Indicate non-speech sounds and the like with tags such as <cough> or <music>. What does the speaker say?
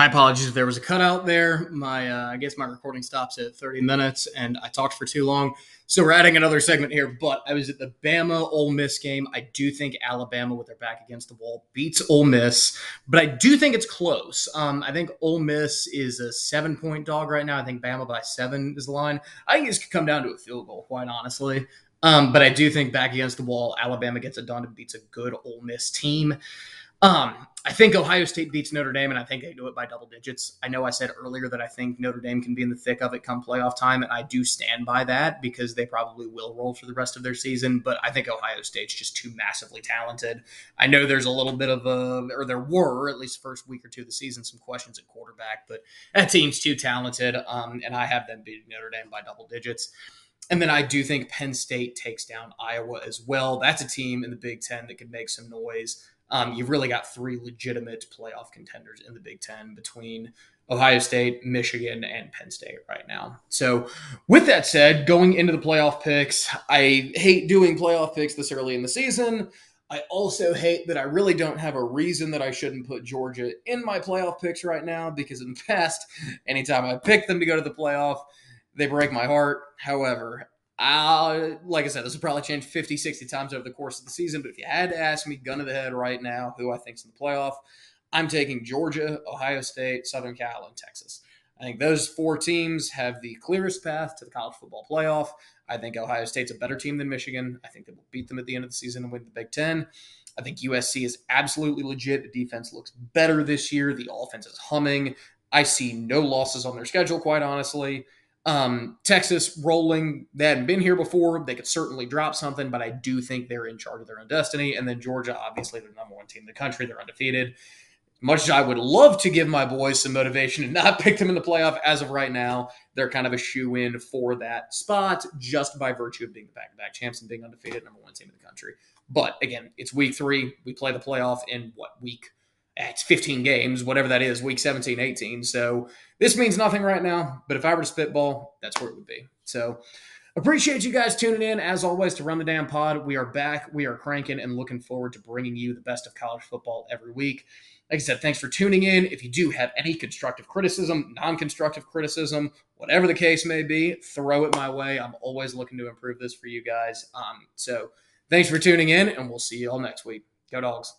My apologies if there was a cutout there. My uh, I guess my recording stops at 30 minutes, and I talked for too long. So we're adding another segment here. But I was at the Bama Ole Miss game. I do think Alabama, with their back against the wall, beats Ole Miss, but I do think it's close. Um, I think Ole Miss is a seven point dog right now. I think Bama by seven is the line. I think this could come down to a field goal, quite honestly. Um, but I do think back against the wall, Alabama gets it done and beats a good Ole Miss team. Um, I think Ohio State beats Notre Dame, and I think they do it by double digits. I know I said earlier that I think Notre Dame can be in the thick of it come playoff time, and I do stand by that because they probably will roll for the rest of their season. But I think Ohio State's just too massively talented. I know there's a little bit of a, or there were at least first week or two of the season, some questions at quarterback, but that team's too talented, um, and I have them beating Notre Dame by double digits. And then I do think Penn State takes down Iowa as well. That's a team in the Big Ten that could make some noise. Um, you've really got three legitimate playoff contenders in the Big Ten between Ohio State, Michigan, and Penn State right now. So, with that said, going into the playoff picks, I hate doing playoff picks this early in the season. I also hate that I really don't have a reason that I shouldn't put Georgia in my playoff picks right now because in the past, anytime I pick them to go to the playoff, they break my heart. However, uh, like I said, this will probably change 50, 60 times over the course of the season. But if you had to ask me, gun to the head right now, who I think's in the playoff, I'm taking Georgia, Ohio State, Southern Cal, and Texas. I think those four teams have the clearest path to the college football playoff. I think Ohio State's a better team than Michigan. I think they will beat them at the end of the season and win the Big Ten. I think USC is absolutely legit. The defense looks better this year. The offense is humming. I see no losses on their schedule, quite honestly. Um, Texas rolling, they hadn't been here before. They could certainly drop something, but I do think they're in charge of their own destiny. And then Georgia, obviously, they're the number one team in the country. They're undefeated. Much as I would love to give my boys some motivation and <laughs> not pick them in the playoff as of right now, they're kind of a shoe in for that spot just by virtue of being the back to back champs and being undefeated, number one team in the country. But again, it's week three. We play the playoff in what week? It's 15 games, whatever that is, week 17, 18. So this means nothing right now, but if I were to spitball, that's where it would be. So appreciate you guys tuning in. As always, to run the damn pod, we are back, we are cranking, and looking forward to bringing you the best of college football every week. Like I said, thanks for tuning in. If you do have any constructive criticism, non constructive criticism, whatever the case may be, throw it my way. I'm always looking to improve this for you guys. Um, so thanks for tuning in, and we'll see you all next week. Go, dogs.